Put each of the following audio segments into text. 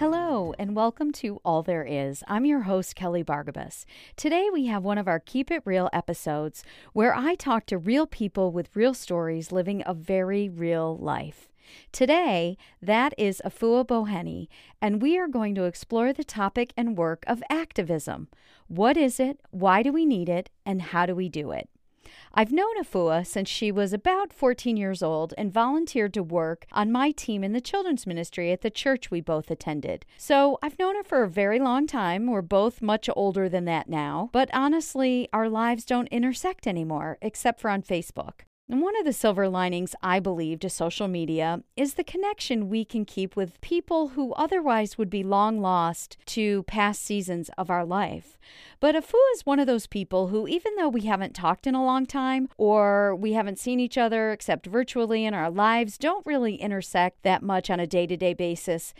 Hello, and welcome to All There Is. I'm your host, Kelly Bargabas. Today, we have one of our Keep It Real episodes where I talk to real people with real stories living a very real life. Today, that is Afua Boheni, and we are going to explore the topic and work of activism. What is it? Why do we need it? And how do we do it? I've known Afua since she was about 14 years old and volunteered to work on my team in the children's ministry at the church we both attended. So I've known her for a very long time. We're both much older than that now, but honestly, our lives don't intersect anymore, except for on Facebook. And one of the silver linings, I believe, to social media is the connection we can keep with people who otherwise would be long lost to past seasons of our life. But Afu is one of those people who, even though we haven't talked in a long time or we haven't seen each other except virtually in our lives, don't really intersect that much on a day to day basis.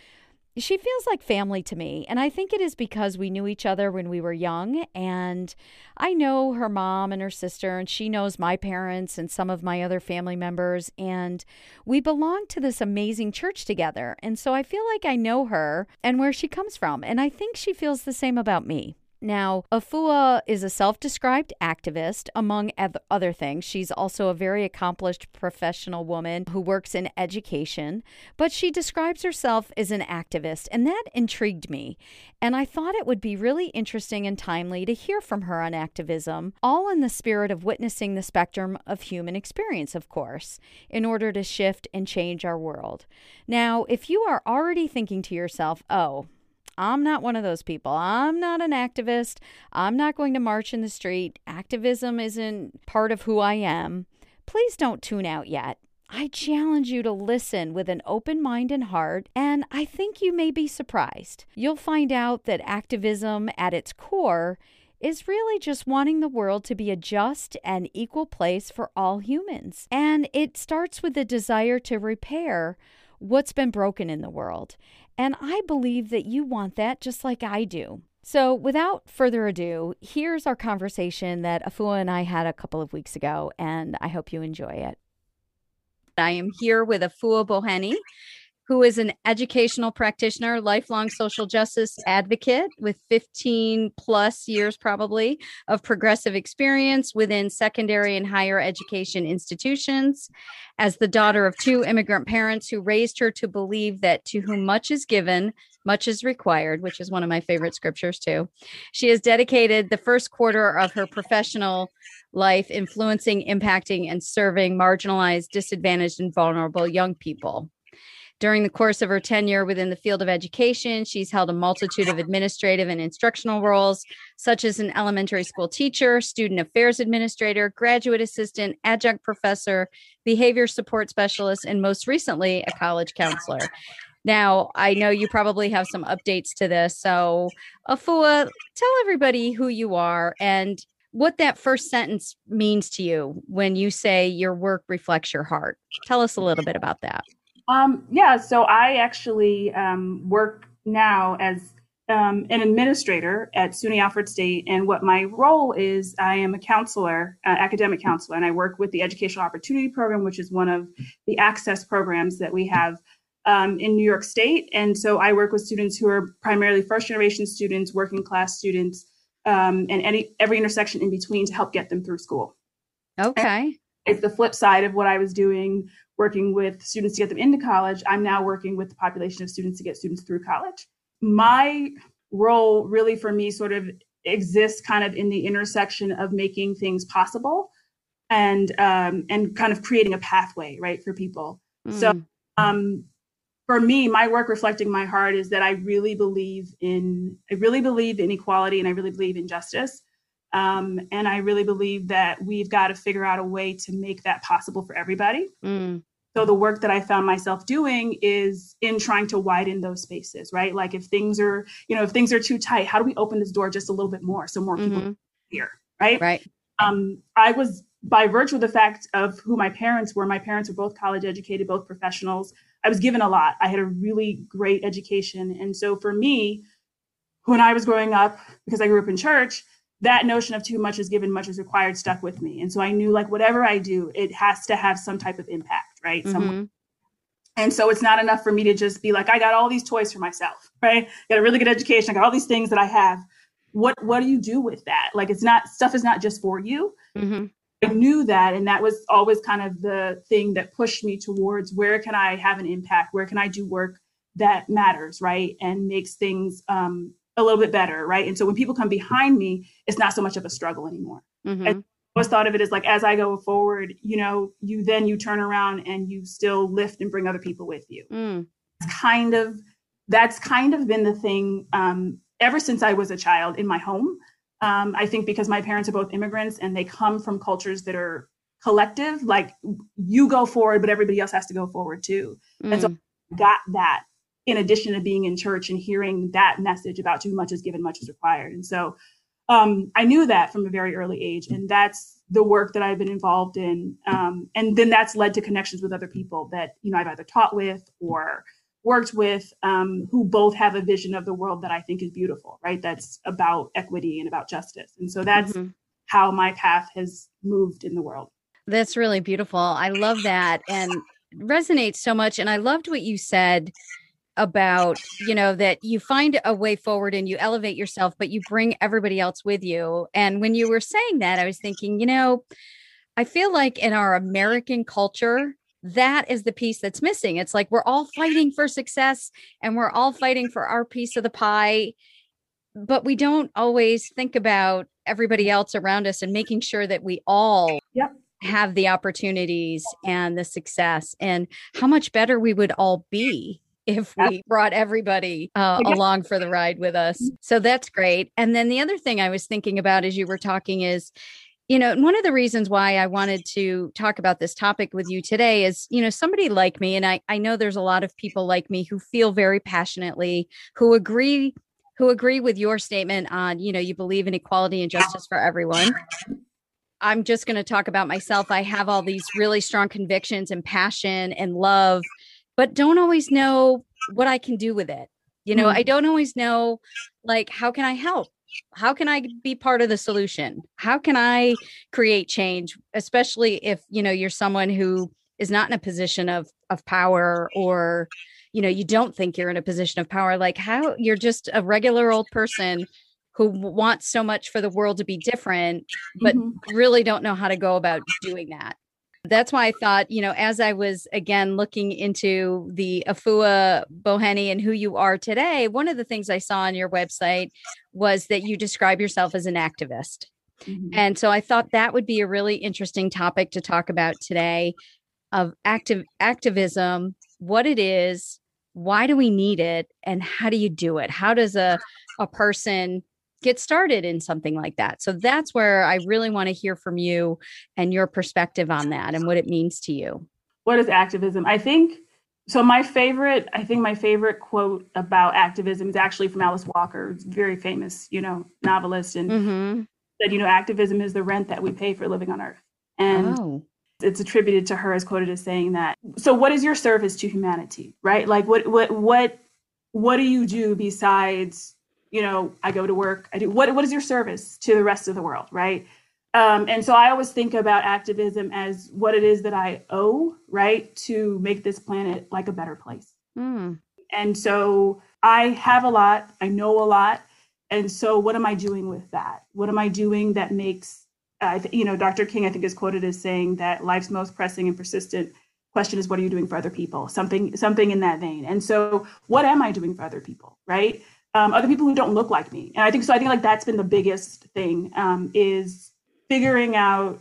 She feels like family to me, and I think it is because we knew each other when we were young. And I know her mom and her sister, and she knows my parents and some of my other family members. And we belong to this amazing church together. And so I feel like I know her and where she comes from. And I think she feels the same about me. Now, Afua is a self described activist, among other things. She's also a very accomplished professional woman who works in education, but she describes herself as an activist, and that intrigued me. And I thought it would be really interesting and timely to hear from her on activism, all in the spirit of witnessing the spectrum of human experience, of course, in order to shift and change our world. Now, if you are already thinking to yourself, oh, I'm not one of those people. I'm not an activist. I'm not going to march in the street. Activism isn't part of who I am. Please don't tune out yet. I challenge you to listen with an open mind and heart, and I think you may be surprised. You'll find out that activism at its core is really just wanting the world to be a just and equal place for all humans. And it starts with the desire to repair what's been broken in the world. And I believe that you want that just like I do. So, without further ado, here's our conversation that Afua and I had a couple of weeks ago, and I hope you enjoy it. I am here with Afua Boheni who is an educational practitioner, lifelong social justice advocate with 15 plus years probably of progressive experience within secondary and higher education institutions. As the daughter of two immigrant parents who raised her to believe that to whom much is given, much is required, which is one of my favorite scriptures too. She has dedicated the first quarter of her professional life influencing, impacting, and serving marginalized, disadvantaged, and vulnerable young people. During the course of her tenure within the field of education, she's held a multitude of administrative and instructional roles, such as an elementary school teacher, student affairs administrator, graduate assistant, adjunct professor, behavior support specialist, and most recently, a college counselor. Now, I know you probably have some updates to this. So, Afua, tell everybody who you are and what that first sentence means to you when you say your work reflects your heart. Tell us a little bit about that. Um, yeah, so I actually um, work now as um, an administrator at SUNY Alfred State. And what my role is, I am a counselor, uh, academic counselor, and I work with the Educational Opportunity Program, which is one of the access programs that we have um, in New York State. And so I work with students who are primarily first generation students, working class students, um, and any every intersection in between to help get them through school. Okay. And it's the flip side of what I was doing working with students to get them into college. I'm now working with the population of students to get students through college. My role really for me sort of exists kind of in the intersection of making things possible and um, and kind of creating a pathway right for people. Mm. So um, for me, my work reflecting my heart is that I really believe in I really believe in equality and I really believe in justice. Um, and I really believe that we've got to figure out a way to make that possible for everybody. Mm. So the work that I found myself doing is in trying to widen those spaces, right? Like if things are, you know, if things are too tight, how do we open this door just a little bit more so more people mm-hmm. here, right? Right. Um, I was by virtue of the fact of who my parents were, my parents were both college educated, both professionals. I was given a lot. I had a really great education. And so for me, when I was growing up, because I grew up in church, that notion of too much is given, much is required stuck with me. And so I knew like whatever I do, it has to have some type of impact, right? Mm-hmm. And so it's not enough for me to just be like, I got all these toys for myself, right? Got a really good education. I got all these things that I have. What what do you do with that? Like it's not stuff is not just for you. Mm-hmm. I knew that, and that was always kind of the thing that pushed me towards where can I have an impact? Where can I do work that matters, right? And makes things um, a little bit better, right? And so when people come behind me, it's not so much of a struggle anymore. Mm-hmm. I always thought of it as like as I go forward, you know, you then you turn around and you still lift and bring other people with you. Mm. It's kind of that's kind of been the thing um, ever since I was a child in my home. Um, I think because my parents are both immigrants and they come from cultures that are collective, like you go forward, but everybody else has to go forward too. Mm. And so mm. got that in addition to being in church and hearing that message about too much is given, much is required. And so um, I knew that from a very early age. And that's the work that I've been involved in. Um, and then that's led to connections with other people that, you know, I've either taught with or worked with um, who both have a vision of the world that I think is beautiful, right? That's about equity and about justice. And so that's mm-hmm. how my path has moved in the world. That's really beautiful. I love that and resonates so much. And I loved what you said about you know that you find a way forward and you elevate yourself but you bring everybody else with you. And when you were saying that i was thinking you know i feel like in our american culture that is the piece that's missing. It's like we're all fighting for success and we're all fighting for our piece of the pie but we don't always think about everybody else around us and making sure that we all yep. have the opportunities and the success and how much better we would all be if we brought everybody uh, along for the ride with us. Mm. So that's great. And then the other thing I was thinking about as you were talking is, you know, one of the reasons why I wanted to talk about this topic with you today is, you know, somebody like me, and I, I know there's a lot of people like me who feel very passionately, who agree, who agree with your statement on, you know, you believe in equality and justice for everyone. I'm just going to talk about myself. I have all these really strong convictions and passion and love but don't always know what I can do with it. You know, mm. I don't always know like how can I help? How can I be part of the solution? How can I create change, especially if, you know, you're someone who is not in a position of of power or you know, you don't think you're in a position of power like how you're just a regular old person who wants so much for the world to be different but mm-hmm. really don't know how to go about doing that that's why I thought, you know, as I was again looking into the Afua Bohene and who you are today, one of the things I saw on your website was that you describe yourself as an activist. Mm-hmm. And so I thought that would be a really interesting topic to talk about today of active activism, what it is, why do we need it, and how do you do it? How does a a person get started in something like that. So that's where I really want to hear from you and your perspective on that and what it means to you. What is activism? I think so. My favorite, I think my favorite quote about activism is actually from Alice Walker, very famous, you know, novelist, and mm-hmm. said, you know, activism is the rent that we pay for living on Earth. And oh. it's attributed to her as quoted as saying that. So, what is your service to humanity, right? Like, what, what, what, what do you do besides you know, I go to work. I do what what is your service to the rest of the world, right? Um, and so I always think about activism as what it is that I owe, right, to make this planet like a better place. Mm. And so I have a lot, I know a lot. And so what am I doing with that? What am I doing that makes, uh, you know, Dr. King, I think, is quoted as saying that life's most pressing and persistent question is, what are you doing for other people? Something, something in that vein. And so what am I doing for other people, right? Um, other people who don't look like me. And I think so. I think like that's been the biggest thing um, is figuring out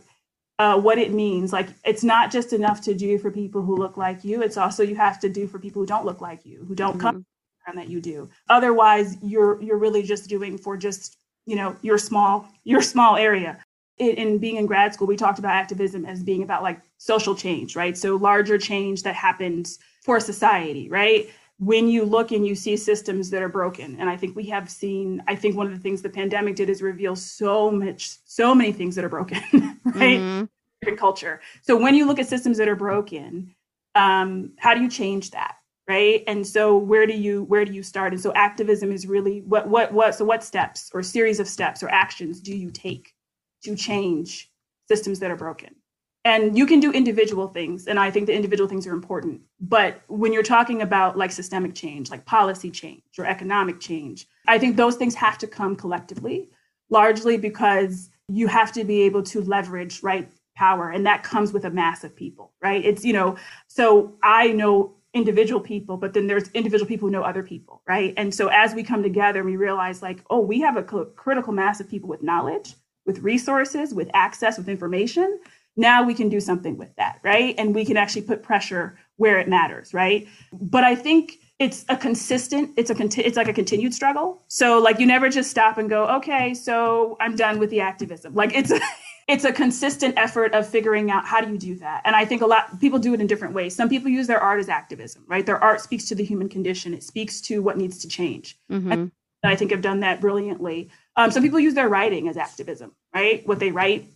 uh, what it means. Like it's not just enough to do for people who look like you. It's also you have to do for people who don't look like you, who don't mm-hmm. come from that you do. Otherwise, you're you're really just doing for just you know your small your small area. In, in being in grad school, we talked about activism as being about like social change, right? So larger change that happens for society, right? When you look and you see systems that are broken. And i think we have seen i think one of the things the pandemic did is reveal so much so many things that are broken right? Mm-hmm. culture. So when you look at systems that are broken um, how do you change that right? And so where do you where do you start? And so activism is really what what what so what steps or series of steps or actions do you take to change systems that are broken and you can do individual things and i think the individual things are important. But when you're talking about like systemic change like policy change or economic change i think those things have to come collectively largely because you have to be able to leverage right power and that comes with a mass of people right? It's you know so i know individual people but then there's individual people who know other people right? And so as we come together we realize like oh we have a critical mass of people with knowledge with resources with access with information now we can do something with that right? And we can actually put pressure where it matters right? But i think it's a consistent it's a conti- it's like a continued struggle. So like you never just stop and go okay so i'm done with the activism. Like it's a, it's a consistent effort of figuring out how do you do that. And i think a lot people do it in different ways. Some people use their art as activism right? Their art speaks to the human condition. It speaks to what needs to change. Mm-hmm. i think have done that brilliantly. Um, some people use their writing as activism right? What they write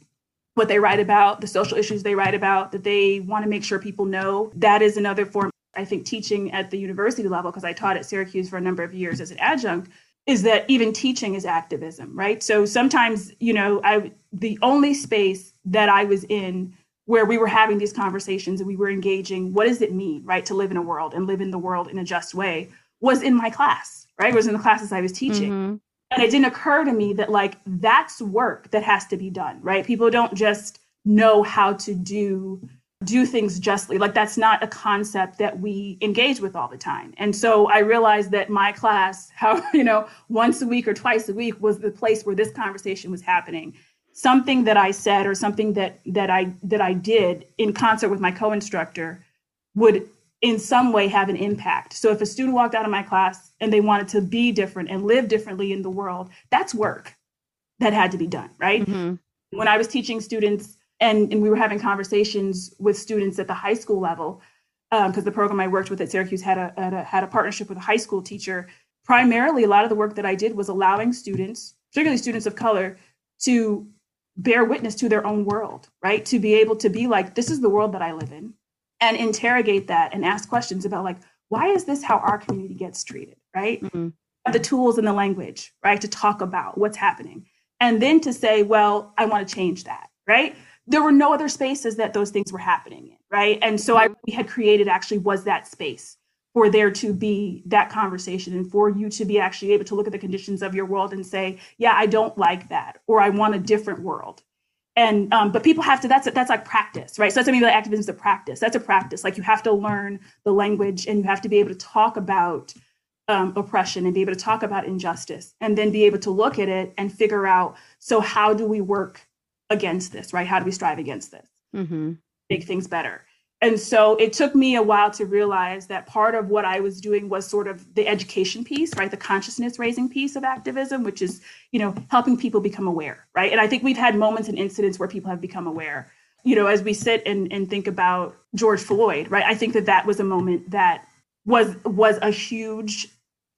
what they write about, the social issues they write about, that they want to make sure people know. That is another form, I think, teaching at the university level, because I taught at Syracuse for a number of years as an adjunct, is that even teaching is activism, right? So sometimes, you know, I the only space that I was in where we were having these conversations and we were engaging, what does it mean, right, to live in a world and live in the world in a just way, was in my class, right? It was in the classes I was teaching. Mm-hmm and it didn't occur to me that like that's work that has to be done right? People don't just know how to do do things justly. Like that's not a concept that we engage with all the time. And so i realized that my class how you know once a week or twice a week was the place where this conversation was happening. Something that i said or something that that i that i did in concert with my co-instructor would in some way have an impact. So if a student walked out of my class and they wanted to be different and live differently in the world, that's work that had to be done, right? Mm-hmm. When I was teaching students and, and we were having conversations with students at the high school level, because um, the program I worked with at Syracuse had a, had a had a partnership with a high school teacher. Primarily, a lot of the work that I did was allowing students, particularly students of color, to bear witness to their own world, right? To be able to be like, this is the world that I live in and interrogate that and ask questions about like why is this how our community gets treated right? Mm-hmm. the tools and the language right to talk about what's happening? And then to say well i want to change that right? There were no other spaces that those things were happening in right? And so i we had created actually was that space for there to be that conversation and for you to be actually able to look at the conditions of your world and say yeah i don't like that or i want a different world and um, but people have to that's that's like practice right? So that's what I mean like activism is a practice. That's a practice. Like you have to learn the language and you have to be able to talk about um, oppression and be able to talk about injustice and then be able to look at it and figure out so how do we work against this right? How do we strive against this? Mm-hmm. make things better and so it took me a while to realize that part of what I was doing was sort of the education piece, right? The consciousness raising piece of activism, which is, you know, helping people become aware, right? And I think we've had moments and incidents where people have become aware. You know, as we sit and, and think about George Floyd, right? I think that that was a moment that was was a huge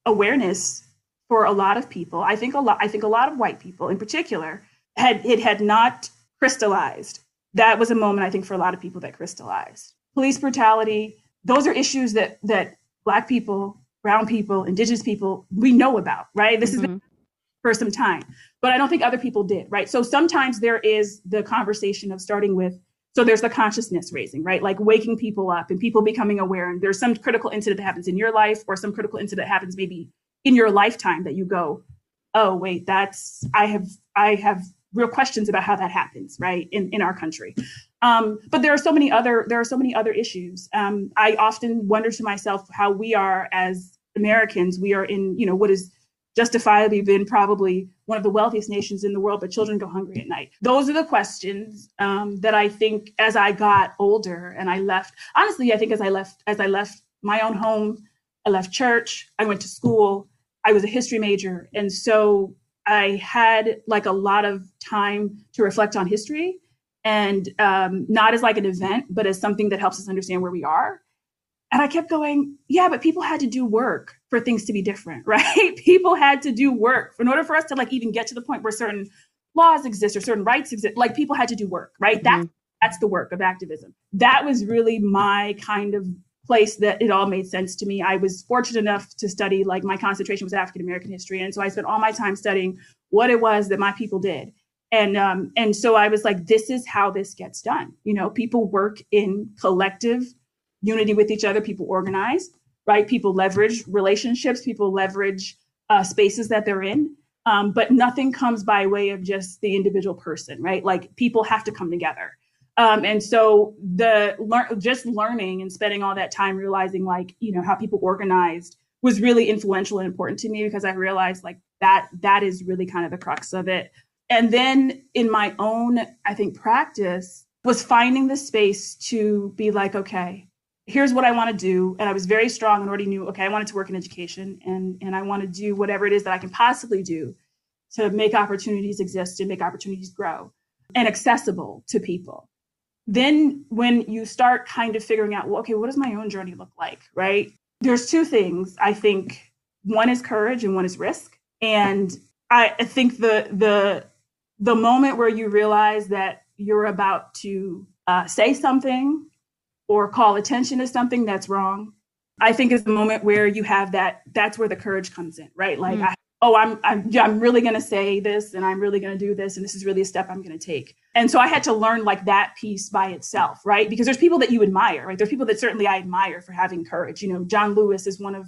awareness for a lot of people. I think a lot I think a lot of white people in particular had it had not crystallized. That was a moment I think for a lot of people that crystallized police brutality. Those are issues that that Black people, Brown people, Indigenous people we know about, right? This mm-hmm. is for some time, but I don't think other people did, right? So sometimes there is the conversation of starting with. So there's the consciousness raising, right? Like waking people up and people becoming aware. And there's some critical incident that happens in your life, or some critical incident that happens maybe in your lifetime that you go, oh wait, that's I have I have real questions about how that happens, right, in, in our country. Um, but there are so many other there are so many other issues. Um, I often wonder to myself how we are as Americans. We are in you know what is justifiably been probably one of the wealthiest nations in the world, but children go hungry at night. Those are the questions um, that I think as I got older and I left. Honestly, I think as I left as I left my own home, I left church. I went to school. I was a history major, and so I had like a lot of time to reflect on history and um, not as like an event, but as something that helps us understand where we are. And I kept going, yeah, but people had to do work for things to be different, right? people had to do work in order for us to like even get to the point where certain laws exist or certain rights exist. Like people had to do work, right? Mm-hmm. That's that's the work of activism. That was really my kind of place that it all made sense to me. I was fortunate enough to study, like my concentration was African American history. And so I spent all my time studying what it was that my people did. And um, and so I was like, this is how this gets done. You know, people work in collective unity with each other. People organize, right? People leverage relationships. People leverage uh, spaces that they're in. Um, but nothing comes by way of just the individual person, right? Like people have to come together. Um, and so the learn just learning and spending all that time realizing like you know how people organized was really influential and important to me because I realized like that that is really kind of the crux of it. And then in my own I think practice was finding the space to be like okay here's what I want to do. And I was very strong and already knew, okay, I wanted to work in education and, and I want to do whatever it is that I can possibly do to make opportunities exist and make opportunities grow and accessible to people. Then when you start kind of figuring out, well, okay, what does my own journey look like? Right. There's two things. I think one is courage and one is risk. And I, I think the the the moment where you realize that you're about to uh, say something or call attention to something that's wrong i think is the moment where you have that that's where the courage comes in right? Like mm. I, oh i'm i'm i'm really going to say this and i'm really going to do this and this is really a step i'm going to take. And so i had to learn like that piece by itself right? Because there's people that you admire right? There's people that certainly i admire for having courage. You know john lewis is one of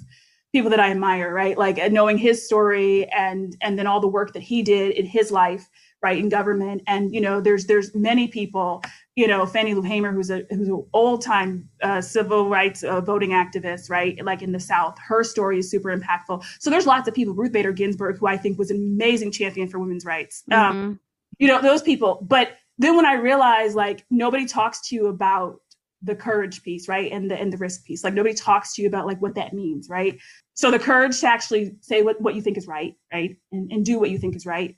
people that i admire right? Like knowing his story and and then all the work that he did in his life right in government. And you know there's there's many people you know fannie lou hamer who's a who's an old time uh, civil rights uh, voting activist right like in the south. Her story is super impactful. So there's lots of people ruth bader ginsburg who i think was an amazing champion for women's rights. Um, mm-hmm. um, you know those people. But then when i realized like nobody talks to you about the courage piece right and the and the risk piece. Like nobody talks to you about like what that means right? So the courage to actually say what, what you think is right right and, and do what you think is right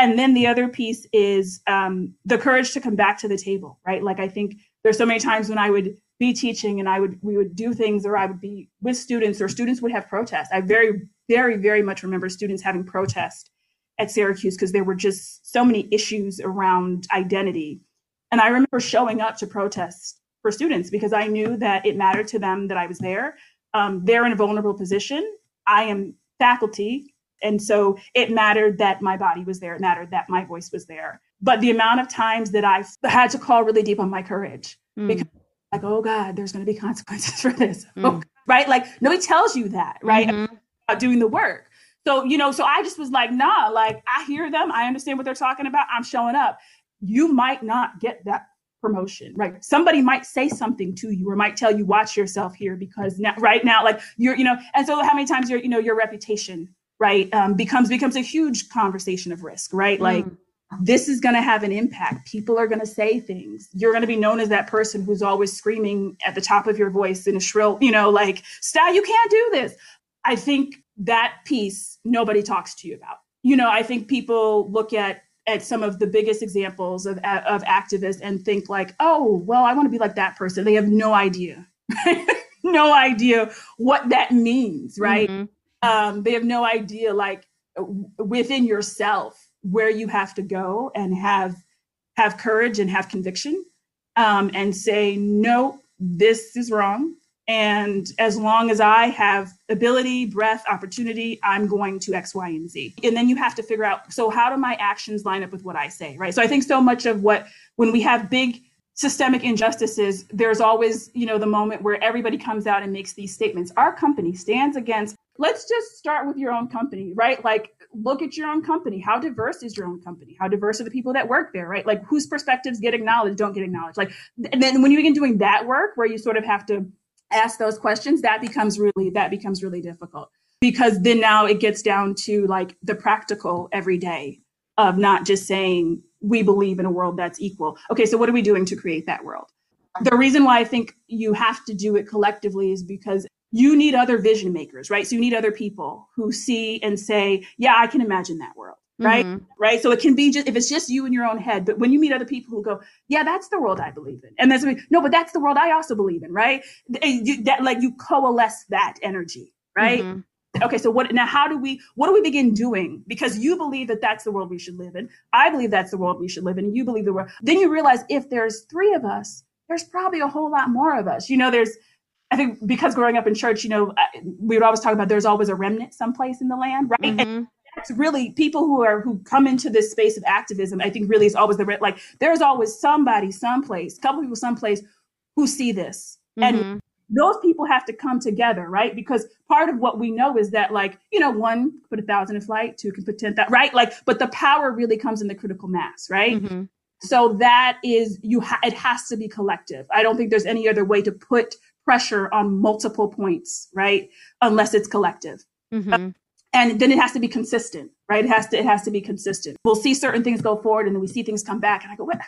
and then the other piece is um, the courage to come back to the table right? Like i think there's so many times when i would be teaching and i would we would do things or i would be with students or students would have protests. I very very very much remember students having protest at syracuse because there were just so many issues around identity. And i remember showing up to protest for students because i knew that it mattered to them that i was there. Um, they're in a vulnerable position. I am faculty and so it mattered that my body was there. It mattered that my voice was there. But the amount of times that I had to call really deep on my courage mm. because like, oh God, there's going to be consequences for this. Mm. Oh, right. Like nobody tells you that, right? Mm-hmm. About doing the work. So, you know, so I just was like, nah, like I hear them. I understand what they're talking about. I'm showing up. You might not get that promotion, right? Somebody might say something to you or might tell you, watch yourself here because now, right now, like you're, you know, and so how many times your, you know, your reputation right um, becomes becomes a huge conversation of risk right? Mm. like this is going to have an impact. People are going to say things. You're going to be known as that person who's always screaming at the top of your voice in a shrill you know like stop you can't do this. I think that piece nobody talks to you about. You know i think people look at at some of the biggest examples of of activists and think like oh well i want to be like that person. They have no idea. No idea what that means right? Mm-hmm um, they have no idea like within yourself where you have to go and have have courage and have conviction um, and say no this is wrong. And as long as i have ability breath opportunity i'm going to x y and z. And then you have to figure out so how do my actions line up with what i say right? So i think so much of what when we have big systemic injustices there's always you know the moment where everybody comes out and makes these statements. Our company stands against let's just start with your own company, right? Like, look at your own company. How diverse is your own company? How diverse are the people that work there, right? Like, whose perspectives get acknowledged, don't get acknowledged? Like, and then when you begin doing that work, where you sort of have to ask those questions, that becomes really that becomes really difficult because then now it gets down to like the practical every day of not just saying we believe in a world that's equal. Okay, so what are we doing to create that world? The reason why I think you have to do it collectively is because you need other vision makers, right? So you need other people who see and say, yeah, I can imagine that world. Right. Mm-hmm. Right. So it can be just if it's just you in your own head, but when you meet other people who go, yeah, that's the world I believe in. And that's no, but that's the world I also believe in. Right. You, that like you coalesce that energy. Right. Mm-hmm. Okay. So what now? How do we, what do we begin doing? Because you believe that that's the world we should live in. I believe that's the world we should live in. And you believe the world. Then you realize if there's three of us, there's probably a whole lot more of us. You know, there's, I think because growing up in church, you know, we would always talk about there's always a remnant someplace in the land, right? Mm-hmm. that's really people who are who come into this space of activism. I think really is always the like there's always somebody, someplace, couple people, someplace who see this, mm-hmm. and those people have to come together, right? Because part of what we know is that, like, you know, one put a thousand in flight, two can put ten thousand, right? Like, but the power really comes in the critical mass, right? Mm-hmm. So that is you. Ha- it has to be collective. I don't think there's any other way to put pressure on multiple points, right? Unless it's collective. Mm-hmm. and then it has to be consistent, right? It has to it has to be consistent. We'll see certain things go forward, and then we see things come back, and I go, what?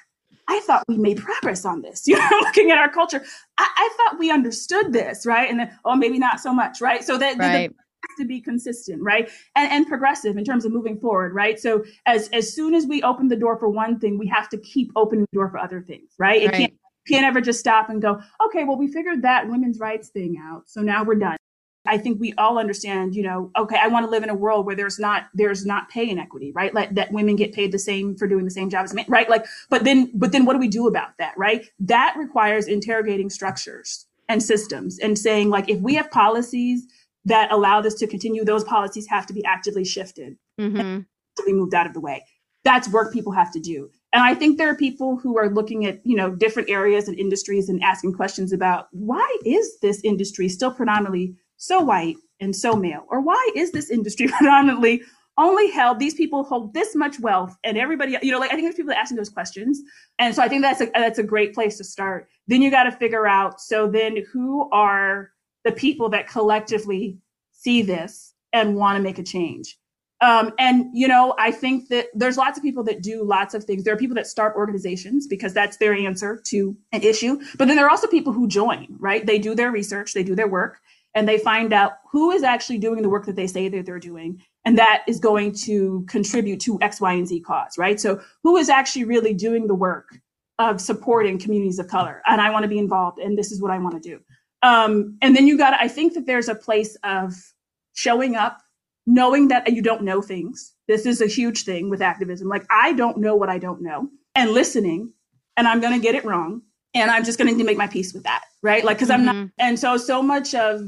I thought we made progress on this. You know, looking at our culture, I, I, thought we understood this, right? And then, oh, maybe not so much, right? So that right. the, has to be consistent, right? And and progressive in terms of moving forward, right? So as as soon as we open the door for one thing, we have to keep opening the door for other things, right? It right. can't can't ever just stop and go, okay, well, we figured that women's rights thing out, so now we're done. I think we all understand, you know, okay, I want to live in a world where there's not there's not pay inequity, right? Like that women get paid the same for doing the same job as men, right? Like, but then but then what do we do about that, right? That requires interrogating structures and systems and saying like if we have policies that allow this to continue, those policies have to be actively shifted, mm-hmm. to be moved out of the way. That's work people have to do. And I think there are people who are looking at, you know, different areas and industries and asking questions about why is this industry still predominantly so white and so male? Or why is this industry predominantly only held these people hold this much wealth and everybody you know like i think there's people asking those questions. And so i think that's a that's a great place to start. Then you got to figure out so then who are the people that collectively see this and want to make a change um, and you know i think that there's lots of people that do lots of things. There are people that start organizations because that's their answer to an issue. But then there are also people who join right? They do their research they do their work and they find out who is actually doing the work that they say that they're doing and that is going to contribute to x y and z cause right? So who is actually really doing the work of supporting communities of color? And i want to be involved and this is what i want to do. Um, and then you got i think that there's a place of showing up knowing that you don't know things. This is a huge thing with activism. Like i don't know what i don't know and listening and i'm going to get it wrong and i'm just going to make my peace with that right? Like because mm-hmm. i'm not and so so much of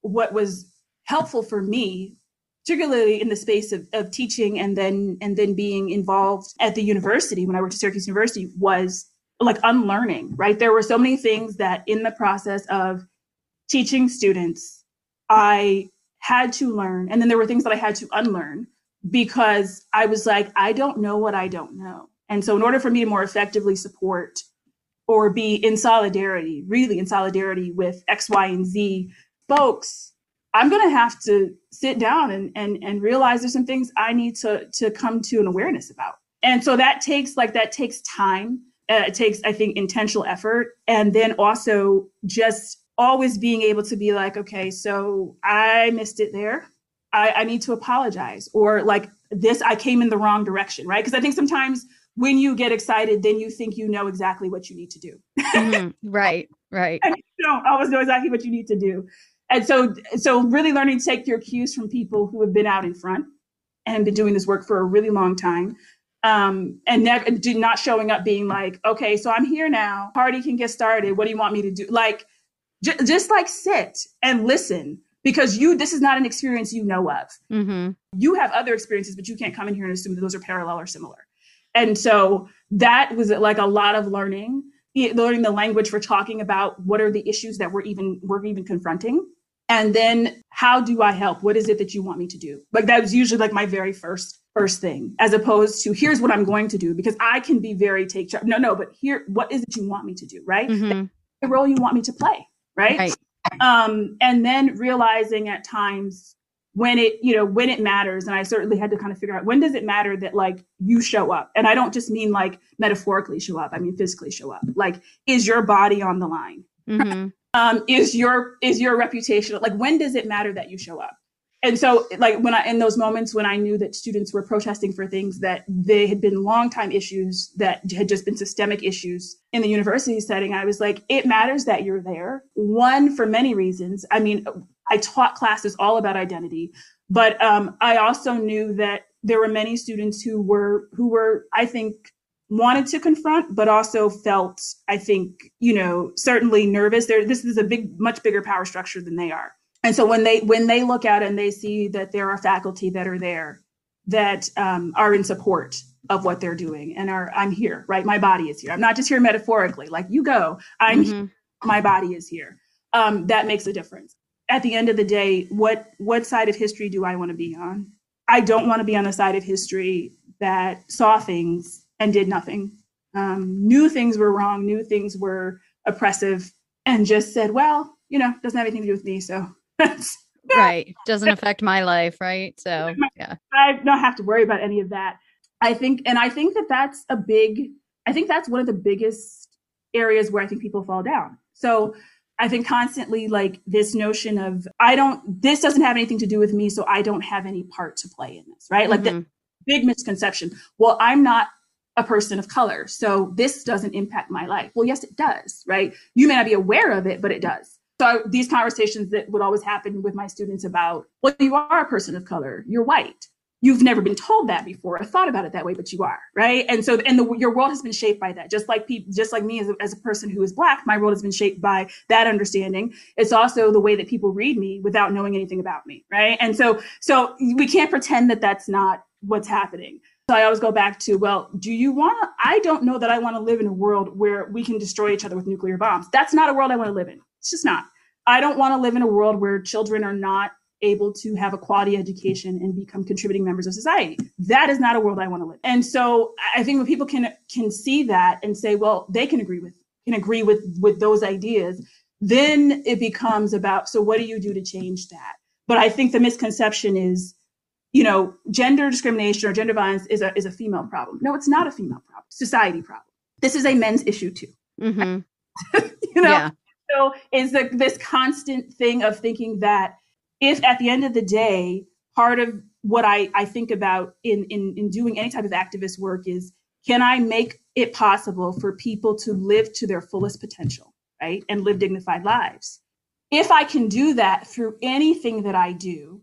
what was helpful for me particularly in the space of, of teaching and then and then being involved at the university when i worked at syracuse university was like unlearning right? There were so many things that in the process of teaching students i had to learn and then there were things that i had to unlearn because i was like i don't know what i don't know and so in order for me to more effectively support or be in solidarity really in solidarity with x y and z folks, I'm going to have to sit down and, and, and realize there's some things I need to, to come to an awareness about. And so that takes like, that takes time. Uh, it takes, I think, intentional effort. And then also just always being able to be like, okay, so I missed it there. I, I need to apologize. Or like this, I came in the wrong direction, right? Because I think sometimes when you get excited, then you think you know exactly what you need to do. mm-hmm. Right, right. And you don't always know exactly what you need to do and so so really learning to take your cues from people who have been out in front and been doing this work for a really long time um, and never do not showing up being like okay so i'm here now party can get started what do you want me to do like j- just like sit and listen because you this is not an experience you know of. Mm-hmm. you have other experiences but you can't come in here and assume that those are parallel or similar. And so that was like a lot of learning learning the language for talking about what are the issues that we're even we're even confronting. And then how do i help? What is it that you want me to do? Like that was usually like my very first first thing as opposed to here's what i'm going to do because i can be very take charge no no but here what is it you want me to do right? Mm-hmm. the role you want me to play right? right. Um and then realizing at times when it you know when it matters and i certainly had to kind of figure out when does it matter that like you show up? And i don't just mean like metaphorically show up i mean physically show up. Like is your body on the line? Mm-hmm. Um, is your is your reputation like when does it matter that you show up and so like when i in those moments when i knew that students were protesting for things that they had been long time issues that had just been systemic issues in the university setting i was like it matters that you're there one for many reasons i mean i taught classes all about identity but um, i also knew that there were many students who were who were i think wanted to confront, but also felt, I think, you know, certainly nervous. There, this is a big, much bigger power structure than they are. And so when they when they look at it and they see that there are faculty that are there that um, are in support of what they're doing and are I'm here, right? My body is here. I'm not just here metaphorically, like you go. I'm mm-hmm. my body is here. Um, that makes a difference. At the end of the day, what what side of history do I want to be on? I don't want to be on the side of history that saw things and did nothing, um, knew things were wrong, knew things were oppressive, and just said, "Well, you know, doesn't have anything to do with me." So right, doesn't affect my life, right? So yeah, I don't have to worry about any of that. I think, and I think that that's a big. I think that's one of the biggest areas where I think people fall down. So I think constantly like this notion of I don't this doesn't have anything to do with me, so I don't have any part to play in this, right? Like mm-hmm. the big misconception. Well, I'm not a person of color, so this doesn't impact my life. Well, yes, it does, right? You may not be aware of it, but it does. So these conversations that would always happen with my students about, well, you are a person of color, you're white you've never been told that before or thought about it that way, but you are, right? And so, and the, your world has been shaped by that. Just like people, just like me as a, as a person who is black, my world has been shaped by that understanding. It's also the way that people read me without knowing anything about me, right? And so, so we can't pretend that that's not what's happening. So I always go back to, well, do you want to? I don't know that I want to live in a world where we can destroy each other with nuclear bombs. That's not a world I want to live in. It's just not. I don't want to live in a world where children are not able to have a quality education and become contributing members of society. That is not a world I want to live. In. And so I think when people can can see that and say, well, they can agree with can agree with with those ideas, then it becomes about so what do you do to change that? But I think the misconception is, you know, gender discrimination or gender violence is a is a female problem. No, it's not a female problem. Society problem. This is a men's issue too. Mm-hmm. you know. Yeah. So is the, this constant thing of thinking that if at the end of the day, part of what I, I think about in, in, in doing any type of activist work is can I make it possible for people to live to their fullest potential, right? And live dignified lives. If I can do that through anything that I do,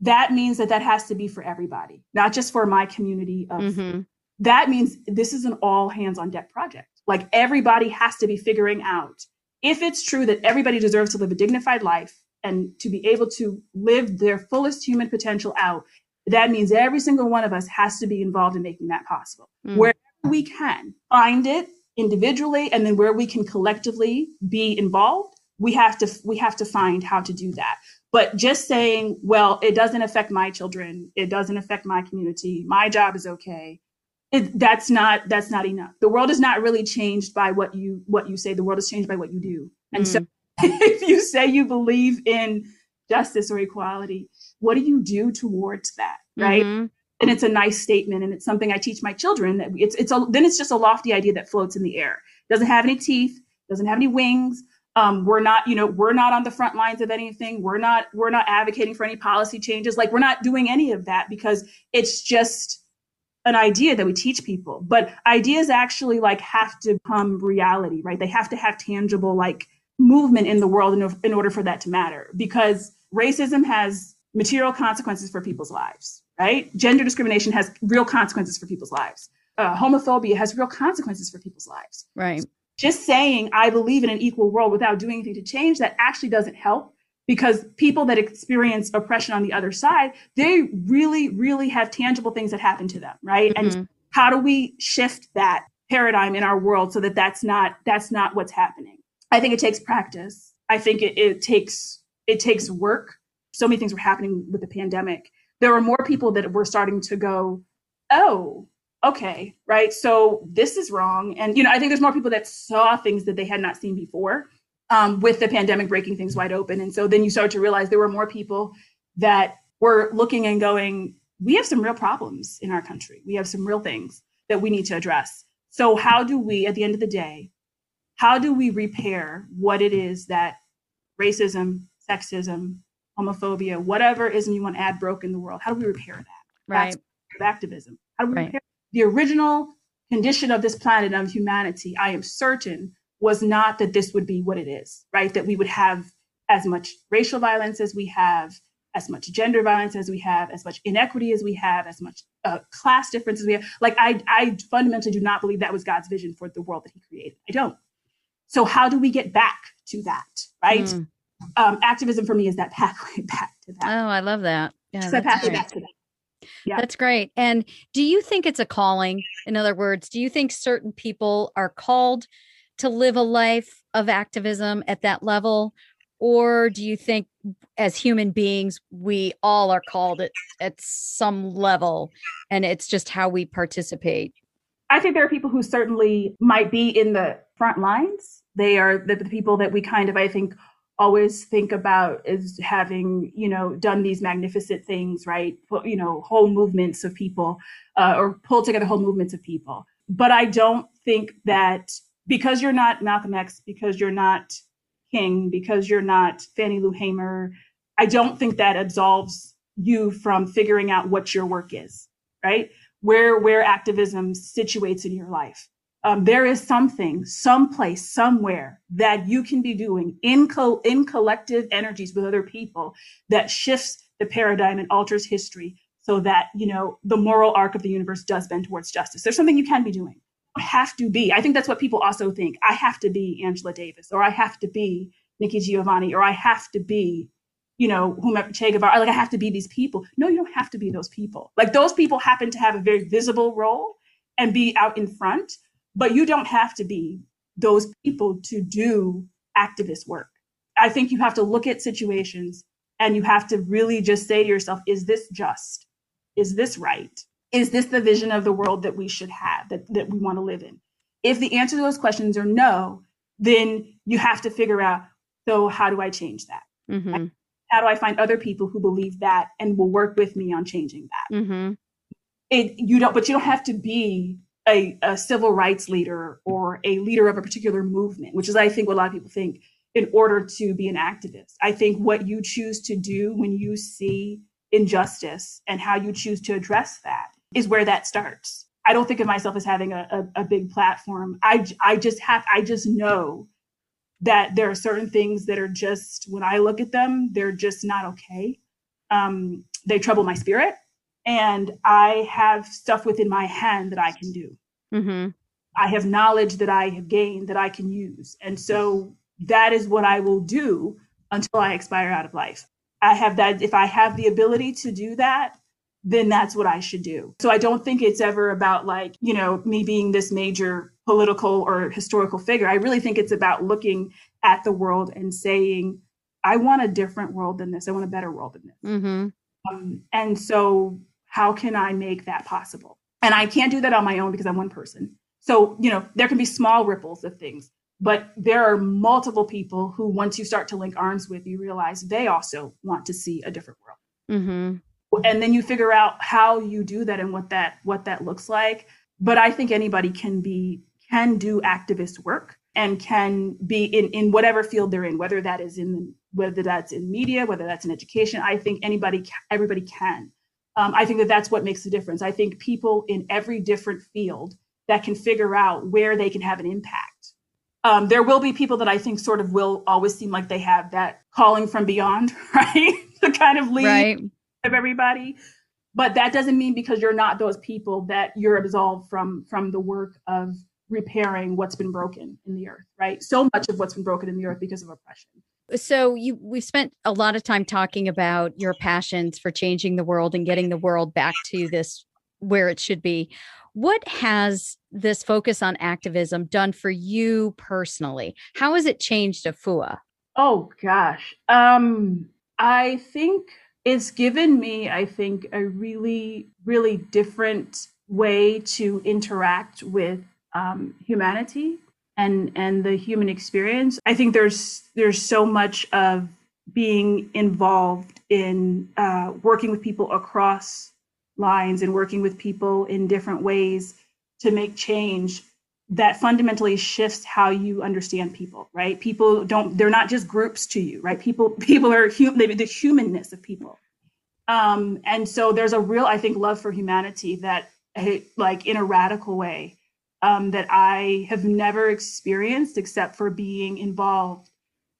that means that that has to be for everybody, not just for my community of mm-hmm. that means this is an all hands on deck project. Like everybody has to be figuring out if it's true that everybody deserves to live a dignified life and to be able to live their fullest human potential out, that means every single one of us has to be involved in making that possible. Mm. Wherever we can find it individually and then where we can collectively be involved, we have to we have to find how to do that. But just saying, well, it doesn't affect my children, it doesn't affect my community, my job is okay. It, that's not that's not enough. The world is not really changed by what you what you say. The world is changed by what you do. And mm. so if you say you believe in justice or equality, what do you do towards that? Right. Mm-hmm. And it's a nice statement. And it's something I teach my children that it's, it's a, then it's just a lofty idea that floats in the air. Doesn't have any teeth, doesn't have any wings. Um, we're not, you know, we're not on the front lines of anything. We're not, we're not advocating for any policy changes. Like we're not doing any of that because it's just an idea that we teach people. But ideas actually like have to become reality, right? They have to have tangible, like movement in the world in, in order for that to matter because racism has material consequences for people's lives, right? Gender discrimination has real consequences for people's lives. Uh, homophobia has real consequences for people's lives. Right. Just saying I believe in an equal world without doing anything to change that actually doesn't help because people that experience oppression on the other side, they really, really have tangible things that happen to them, right? Mm-hmm. And how do we shift that paradigm in our world so that that's not that's not what's happening? I think it takes practice. I think it, it takes it takes work. So many things were happening with the pandemic. There were more people that were starting to go, oh, okay, right. So this is wrong. And you know, I think there's more people that saw things that they had not seen before. Um, with the pandemic breaking things wide open. And so then you start to realize there were more people that were looking and going, we have some real problems in our country. We have some real things that we need to address. So, how do we, at the end of the day, how do we repair what it is that racism, sexism, homophobia, whatever ism you want to add broke in the world? How do we repair that? Right. That's activism. How do we right. repair the original condition of this planet of humanity? I am certain was not that this would be what it is, right? That we would have as much racial violence as we have, as much gender violence as we have, as much inequity as we have, as much uh, class differences we have. Like I, I fundamentally do not believe that was God's vision for the world that He created. I don't. So how do we get back to that? Right. Mm. Um, activism for me is that pathway back to that. Oh, I love that. Yeah, that pathway back to that. Yeah. That's great. And do you think it's a calling? In other words, do you think certain people are called to live a life of activism at that level? Or do you think as human beings, we all are called at, at some level and it's just how we participate? I think there are people who certainly might be in the front lines. They are the, the people that we kind of, I think, always think about as having, you know, done these magnificent things, right? You know, whole movements of people uh, or pulled together whole movements of people. But I don't think that because you're not Malcolm X, because you're not King, because you're not Fannie Lou Hamer, I don't think that absolves you from figuring out what your work is, right? Where where activism situates in your life. Um, there is something, someplace, somewhere that you can be doing in co- in collective energies with other people that shifts the paradigm and alters history, so that you know the moral arc of the universe does bend towards justice. There's something you can be doing have to be. I think that's what people also think. I have to be Angela Davis, or I have to be Nikki Giovanni, or I have to be, you know, whomever Che Guevara. Like I have to be these people. No, you don't have to be those people. Like those people happen to have a very visible role and be out in front, but you don't have to be those people to do activist work. I think you have to look at situations and you have to really just say to yourself, is this just? Is this right? Is this the vision of the world that we should have that, that we want to live in if the answer to those questions are no then you have to figure out so how do i change that mm-hmm. how do i find other people who believe that and will work with me on changing that mm-hmm. it you don't but you don't have to be a, a civil rights leader or a leader of a particular movement which is i think what a lot of people think in order to be an activist i think what you choose to do when you see injustice and how you choose to address that is where that starts. I don't think of myself as having a, a, a big platform. I, I just have, I just know that there are certain things that are just, when I look at them, they're just not okay. Um, they trouble my spirit. And I have stuff within my hand that I can do. Mm-hmm. I have knowledge that I have gained that I can use. And so that is what I will do until I expire out of life. I have that, if I have the ability to do that, then that's what I should do. So I don't think it's ever about like, you know, me being this major political or historical figure. I really think it's about looking at the world and saying, I want a different world than this. I want a better world than this. Mm-hmm. Um, and so, how can I make that possible? And I can't do that on my own because I'm one person. So, you know, there can be small ripples of things, but there are multiple people who, once you start to link arms with, you realize they also want to see a different world. Mm-hmm and then you figure out how you do that and what that what that looks like. But i think anybody can be can do activist work and can be in in whatever field they're in whether that is in whether that's in media whether that's in education. I think anybody everybody can. Um, i think that that's what makes the difference. I think people in every different field that can figure out where they can have an impact. Um, there will be people that i think sort of will always seem like they have that calling from beyond right? To kind of lead right of everybody. But that doesn't mean because you're not those people that you're absolved from from the work of repairing what's been broken in the earth right? So much of what's been broken in the earth because of oppression. So you we've spent a lot of time talking about your passions for changing the world and getting the world back to this where it should be. What has this focus on activism done for you personally? How has it changed afua? Oh gosh. Um i think it's given me, I think, a really, really different way to interact with um, humanity and and the human experience. I think there's there's so much of being involved in uh, working with people across lines and working with people in different ways to make change that fundamentally shifts how you understand people right? People don't they're not just groups to you right? People people are human the humanness of people. Um, and so there's a real i think love for humanity that like in a radical way um, that i have never experienced except for being involved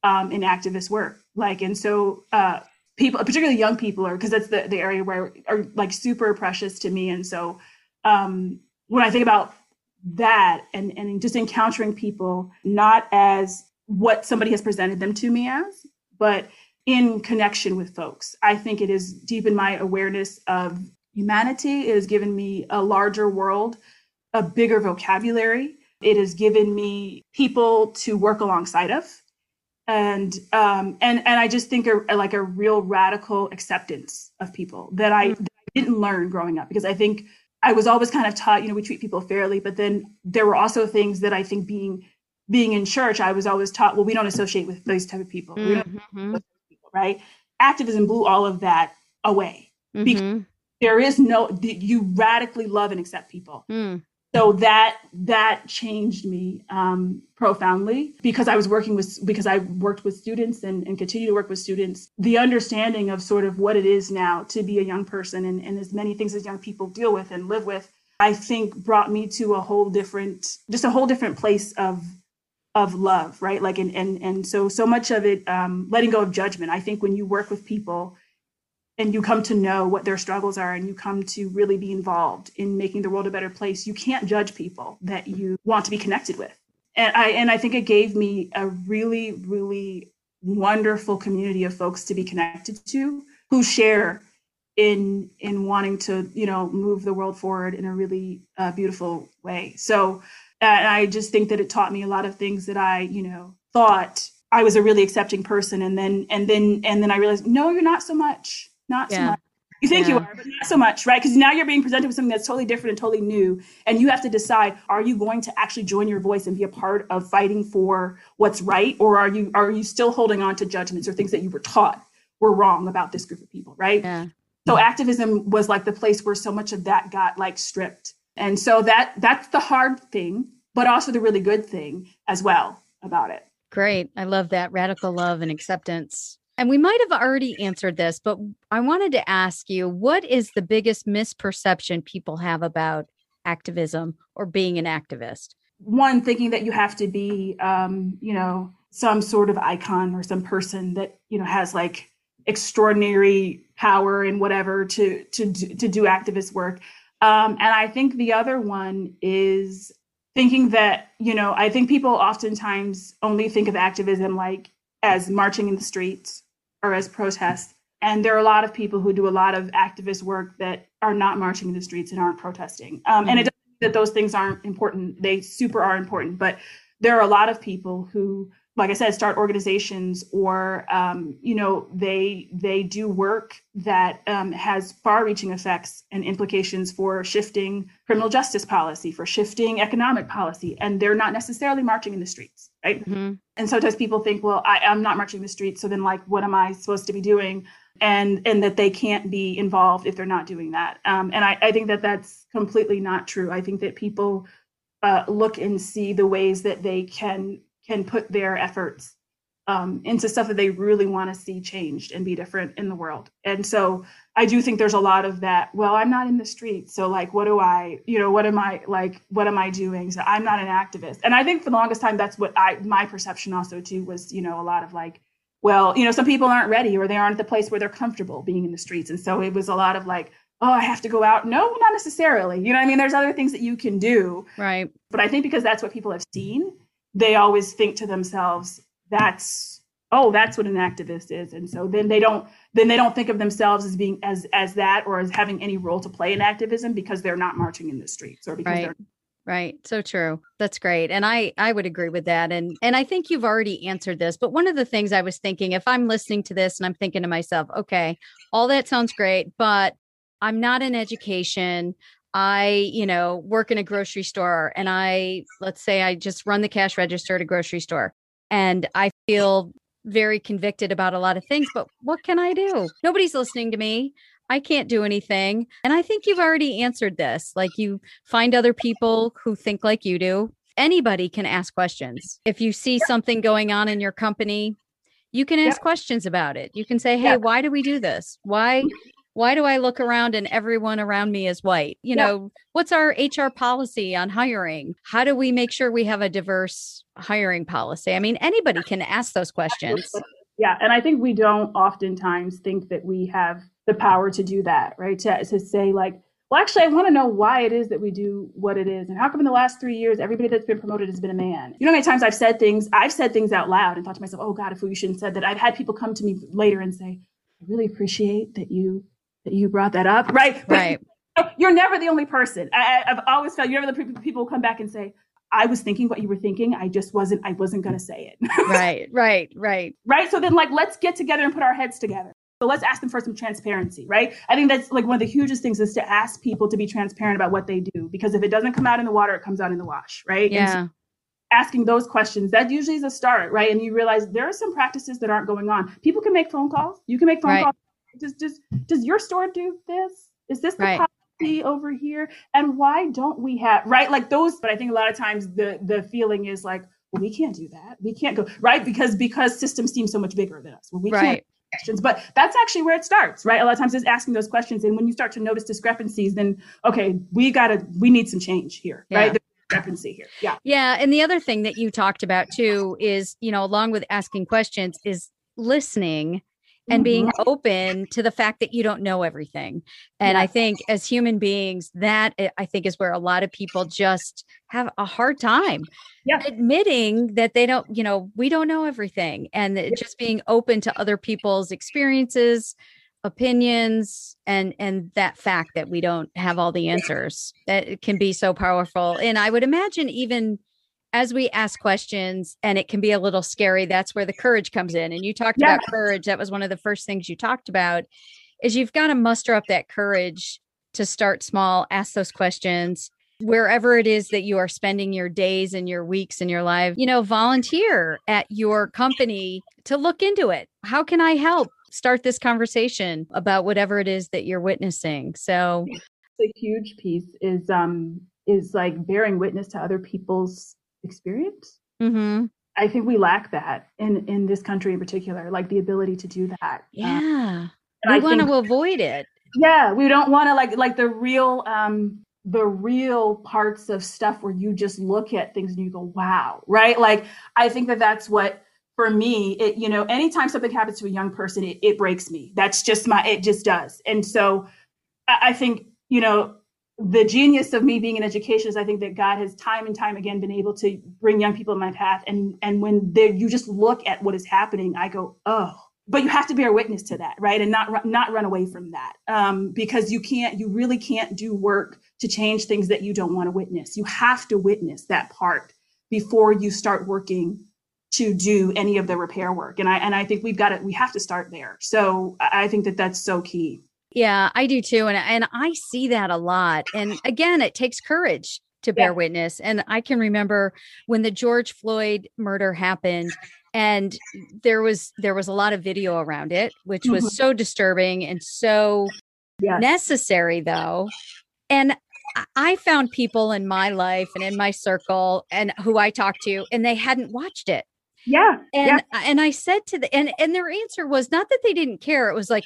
um, in activist work. Like and so uh, people particularly young people are because that's the, the area where are like super precious to me. And so um, when i think about that and and just encountering people not as what somebody has presented them to me as but in connection with folks i think it has deepened my awareness of humanity. It has given me a larger world, a bigger vocabulary. It has given me people to work alongside of. And um, and and I just think a, like a real radical acceptance of people that I, mm-hmm. that I didn't learn growing up because I think I was always kind of taught, you know, we treat people fairly, but then there were also things that I think being being in church, I was always taught, well, we don't associate with those type of people, mm-hmm. people right? Activism blew all of that away mm-hmm. because there is no you radically love and accept people. Mm so that that changed me um, profoundly because I was working with because I worked with students and, and continue to work with students. The understanding of sort of what it is now to be a young person and, and as many things as young people deal with and live with, I think brought me to a whole different, just a whole different place of of love, right? Like and and and so so much of it, um, letting go of judgment. I think when you work with people and you come to know what their struggles are and you come to really be involved in making the world a better place you can't judge people that you want to be connected with. And i and i think it gave me a really really wonderful community of folks to be connected to who share in in wanting to you know move the world forward in a really uh, beautiful way. So i just think that it taught me a lot of things that i you know thought i was a really accepting person and then and then and then i realized no you're not so much not yeah. so much. You think yeah. you are, but not so much, right? Because now you're being presented with something that's totally different and totally new. And you have to decide, are you going to actually join your voice and be a part of fighting for what's right? Or are you are you still holding on to judgments or things that you were taught were wrong about this group of people, right? Yeah. So activism was like the place where so much of that got like stripped. And so that that's the hard thing, but also the really good thing as well about it. Great. I love that radical love and acceptance and we might have already answered this, but I wanted to ask you what is the biggest misperception people have about activism or being an activist? One, thinking that you have to be, um, you know, some sort of icon or some person that, you know, has like extraordinary power and whatever to, to, to do activist work. Um, and I think the other one is thinking that, you know, I think people oftentimes only think of activism like as marching in the streets as protests. And there are a lot of people who do a lot of activist work that are not marching in the streets and aren't protesting. Um, mm-hmm. And it doesn't mean that those things aren't important. They super are important. But there are a lot of people who like I said, start organizations or um, you know they they do work that um, has far-reaching effects and implications for shifting criminal justice policy, for shifting economic policy, and they're not necessarily marching in the streets, right? Mm-hmm. And sometimes people think, well, I, I'm not marching in the streets, so then like, what am I supposed to be doing? And and that they can't be involved if they're not doing that. Um, and I, I think that that's completely not true. I think that people uh, look and see the ways that they can can put their efforts um, into stuff that they really want to see changed and be different in the world. And so I do think there's a lot of that. Well, I'm not in the street, so like, what do I, you know, what am I like? What am I doing? So I'm not an activist. And I think for the longest time, that's what I my perception also too was, you know, a lot of like, well, you know, some people aren't ready or they aren't at the place where they're comfortable being in the streets, and so it was a lot of like, oh, I have to go out. No, not necessarily. You know, I mean, there's other things that you can do. Right. But I think because that's what people have seen they always think to themselves, that's oh, that's what an activist is. And so then they don't then they don't think of themselves as being as as that or as having any role to play in activism because they're not marching in the streets or because right. they're Right. So true. That's great. And I I would agree with that. And and I think you've already answered this, but one of the things I was thinking if I'm listening to this and I'm thinking to myself, okay, all that sounds great, but I'm not in education. I, you know, work in a grocery store and I, let's say I just run the cash register at a grocery store and I feel very convicted about a lot of things, but what can I do? Nobody's listening to me. I can't do anything. And I think you've already answered this. Like you find other people who think like you do. Anybody can ask questions. If you see something going on in your company, you can ask questions about it. You can say, "Hey, why do we do this? Why why do I look around and everyone around me is white? You yeah. know, what's our HR policy on hiring? How do we make sure we have a diverse hiring policy? I mean, anybody can ask those questions. Yeah. And I think we don't oftentimes think that we have the power to do that, right? To, to say, like, well, actually, I want to know why it is that we do what it is. And how come in the last three years, everybody that's been promoted has been a man? You know how many times I've said things, I've said things out loud and thought to myself, oh God, if we shouldn't have said that. I've had people come to me later and say, I really appreciate that you that you brought that up, right? Right. you're never the only person. I, have always felt you're never the people come back and say, I was thinking what you were thinking. I just wasn't, I wasn't going to say it. right, right, right. Right. So then, like, let's get together and put our heads together. So let's ask them for some transparency, right? I think that's like one of the hugest things is to ask people to be transparent about what they do because if it doesn't come out in the water, it comes out in the wash, right? Yeah. Asking those questions, that usually is a start, right? And you realize there are some practices that aren't going on. People can make phone calls. You can make phone right. calls. Does, does, does your store do this? Is this the right. policy over here? And why don't we have, right? Like those, but I think a lot of times the, the feeling is like, well, we can't do that. We can't go, right? Because, because systems seem so much bigger than us. Well, we right. can't questions but that's actually where it starts right a lot of times is asking those questions and when you start to notice discrepancies then okay we gotta we need some change here yeah. right discrepancy here yeah yeah and the other thing that you talked about too is you know along with asking questions is listening and being mm-hmm. open to the fact that you don't know everything. And yeah. I think as human beings, that eh, I think is where a lot of people just have a hard time yeah. admitting that they don't, you know, we don't know everything and yeah. just being open to other people's experiences, opinions and and that fact that we don't have all the answers that can be so powerful and i would imagine even as we ask questions and it can be a little scary that's where the courage comes in. And you talked yeah. about courage that was one of the first things you talked about is you've got to muster up that courage to start small ask those questions. Wherever it is that you are spending your days and your weeks and your life you know volunteer at your company to look into it. How can i help start this conversation about whatever it is that you're witnessing? So a huge piece is um is like bearing witness to other people's experience. Mm-hmm. I think we lack that in in this country in particular, like the ability to do that. Yeah, um, we want to avoid it. Yeah, we don't want to like like the real um the real parts of stuff where you just look at things and you go, wow, right? Like I think that that's what for me, it you know, anytime something happens to a young person, it, it breaks me. That's just my it just does. And so I, I think you know the genius of me being in education is I think that God has time and time again been able to bring young people in my path. And and when you just look at what is happening, I go, oh, but you have to bear witness to that, right? And not not run away from that, um, because you can't, you really can't do work to change things that you don't want to witness. You have to witness that part before you start working to do any of the repair work. And I and I think we've got to we have to start there. So I think that that's so key. Yeah, I do too. And, and I see that a lot. And again, it takes courage to bear yeah. witness. And I can remember when the George Floyd murder happened and there was there was a lot of video around it which was mm-hmm. so disturbing and so yes. necessary though and i found people in my life and in my circle and who i talked to and they hadn't watched it yeah and yeah. and i said to the and and their answer was not that they didn't care it was like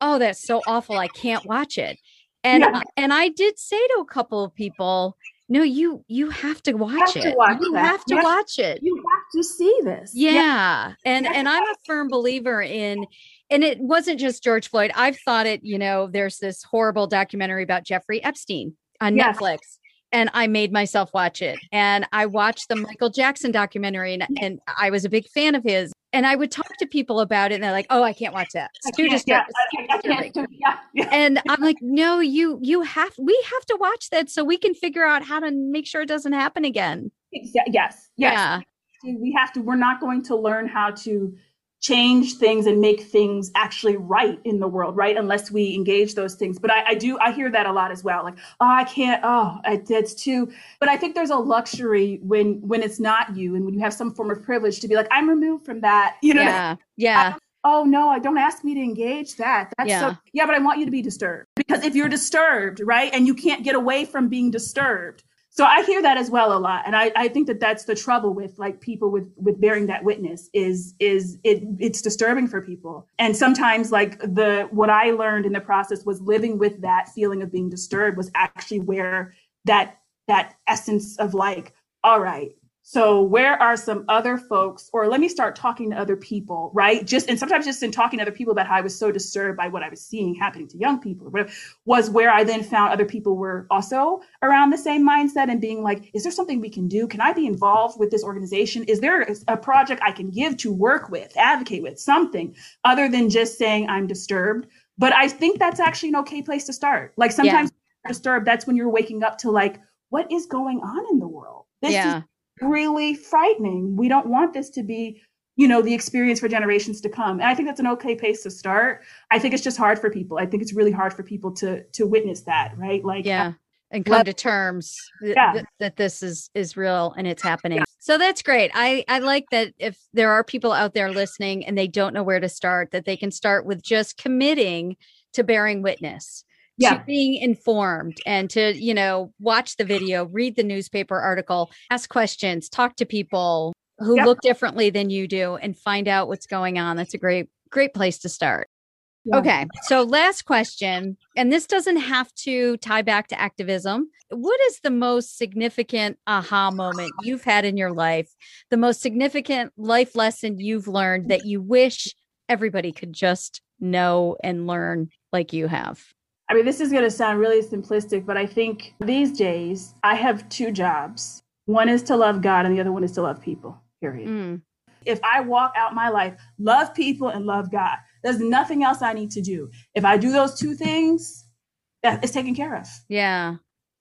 oh, that's so awful. I can't watch it. And yeah. Uh, and I did say to a couple of people, no, you you have to watch have it. To watch you that. have to yes. watch it. You have to see this. Yeah. yeah. And and I'm a firm believer in and it wasn't just George Floyd. I've thought it, you know, there's this horrible documentary about Jeffrey Epstein on yes. Netflix and I made myself watch it. And I watched the Michael Jackson documentary and, and I was a big fan of his. And I would talk to people about it and they're like, oh, I can't watch that. It's too disturbing. Yeah, yeah. And I'm like, no, you you have we have to watch that so we can figure out how to make sure it doesn't happen again. Yes. Yes. Yeah. We have to, we're not going to learn how to change things and make things actually right in the world, right? Unless we engage those things. But I, I do, I hear that a lot as well. Like, oh, I can't, oh, it's too. But I think there's a luxury when when it's not you and when you have some form of privilege to be like, I'm removed from that. You know? Yeah. Yeah. I, oh no, I don't ask me to engage that. That's yeah. so yeah, but I want you to be disturbed. Because if you're disturbed, right, and you can't get away from being disturbed, so i hear that as well a lot and I, I think that that's the trouble with like people with with bearing that witness is is it it's disturbing for people. And sometimes like the what i learned in the process was living with that feeling of being disturbed was actually where that that essence of like all right so where are some other folks, or let me start talking to other people, right? Just and sometimes just in talking to other people about how I was so disturbed by what I was seeing happening to young people, was where I then found other people were also around the same mindset and being like, is there something we can do? Can I be involved with this organization? Is there a project I can give to work with, advocate with, something other than just saying I'm disturbed? But I think that's actually an okay place to start. Like sometimes. Yeah disturbed, that's when you're waking up to like, what is going on in the world? This yeah. is really frightening. We don't want this to be, you know, the experience for generations to come. And I think that's an okay pace to start. I think it's just hard for people. I think it's really hard for people to to witness that, right? Like yeah. And uh, come to terms th- Yeah. th- that this is is real and it's happening. So that's great. I I like that if there are people out there listening and they don't know where to start, that they can start with just committing to bearing witness Yeah. to being informed and to you know watch the video read the newspaper article ask questions talk to people who Yep. look differently than you do and find out what's going on that's a great great place to start Yeah. okay so last question and this doesn't have to tie back to activism what is the most significant aha moment you've had in your life the most significant life lesson you've learned that you wish everybody could just know and learn like you have I mean, this is going to sound really simplistic, but I think these days I have two jobs. One is to love God, and the other one is to love people, period. Mm. If I walk out my life, love people and love God, there's nothing else I need to do. If I do those two things, it's taken care of. Yeah.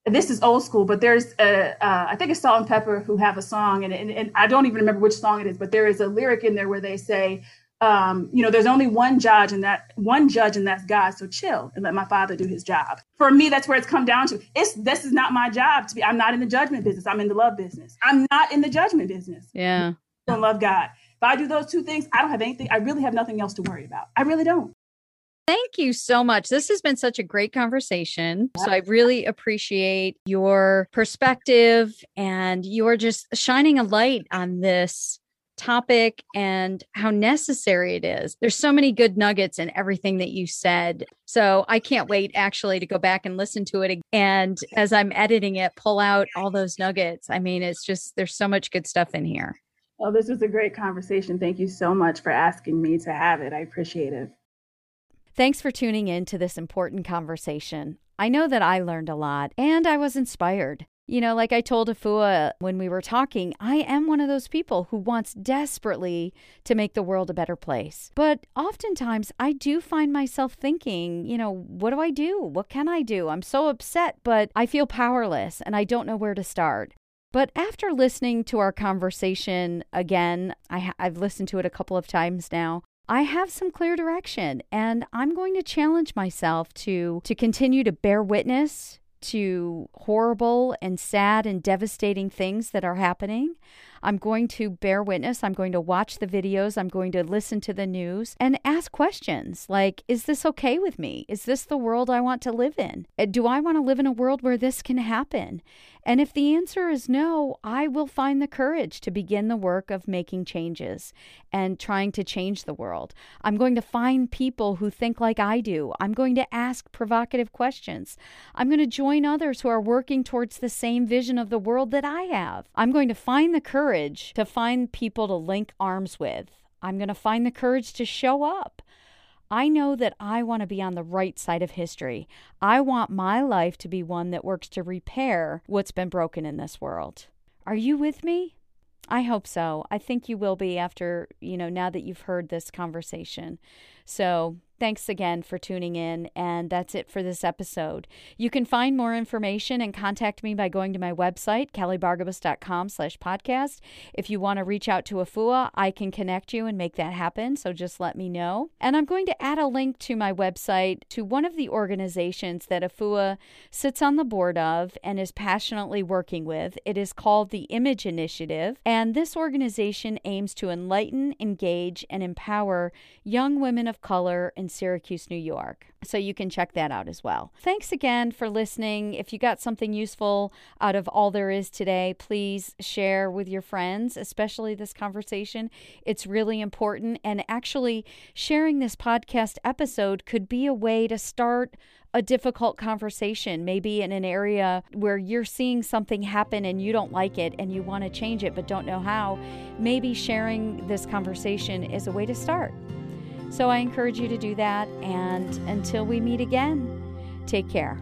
This is old school, but there's a, uh, I think it's Salt-N-Pepa who have a song, and, and, and I don't even remember which song it is, but there is a lyric in there where they say, um, you know, there's only one judge and that one judge and that's God. So chill and let my father do his job. For me, that's where it's come down to. It's this is not my job to be. I'm not in the judgment business. I'm in the love business. I'm not in the judgment business. Yeah. I don't love God. If I do those two things, I don't have anything. I really have nothing else to worry about. I really don't. Thank you so much. This has been such a great conversation. So I really appreciate your perspective and you're just shining a light on this topic and how necessary it is. There's so many good nuggets in everything that you said. So I can't wait actually to go back and listen to it ag- and as I'm editing it pull out all those nuggets. I mean, it's just there's so much good stuff in here. Oh, this was a great conversation. Thank you so much for asking me to have it. I appreciate it. Thanks for tuning in to this important conversation. I know that I learned a lot and I was inspired. You know, like I told Afua when we were talking, I am one of those people who wants desperately to make the world a better place. But oftentimes I do find myself thinking, you know, what do I do? What can I do? I'm so upset, but I feel powerless and I don't know where to start. But after listening to our conversation again, I ha- I've listened to it a couple of times now. I have some clear direction and I'm going to challenge myself to to continue to bear witness to horrible and sad and devastating things that are happening. I'm going to bear witness. I'm going to watch the videos. I'm going to listen to the news and ask questions like Is this okay with me? Is this the world I want to live in? Uh, Do I want to live in a world where this can happen? And if the answer is no, I will find the courage to begin the work of making changes and trying to change the world. I'm going to find people who think like I do. I'm going to ask provocative questions. I'm going to join others who are working towards the same vision of the world that I have. I'm going to find the courage to find people to link arms with. I'm going to find the courage to show up. I know that I want to be on the right side of history. I want my life to be one that works to repair what's been broken in this world. Are you with me? I hope so. I think you will be after, you know, now that you've heard this conversation. So, thanks again for tuning in. And that's it for this episode. You can find more information and contact me by going to my website, kellybargabas.com slash podcast. If you want to reach out to Afua, I can connect you and make that happen. So just let me know. And I'm going to add a link to my website to one of the organizations that Afua sits on the board of and is passionately working with. It is called the Image Initiative. And this organization aims to enlighten, engage, and empower young women of color in Syracuse, New York. So you can check that out as well. Thanks again for listening. If you got something useful out of all there is today, please share with your friends, especially this conversation. It's really important. And actually, sharing this podcast episode could be a way to start a difficult conversation, maybe in an area where you're seeing something happen and you don't like it and you want to change it but don't know how. Maybe sharing this conversation is a way to start. So I encourage you to do that. And until we meet again, take care.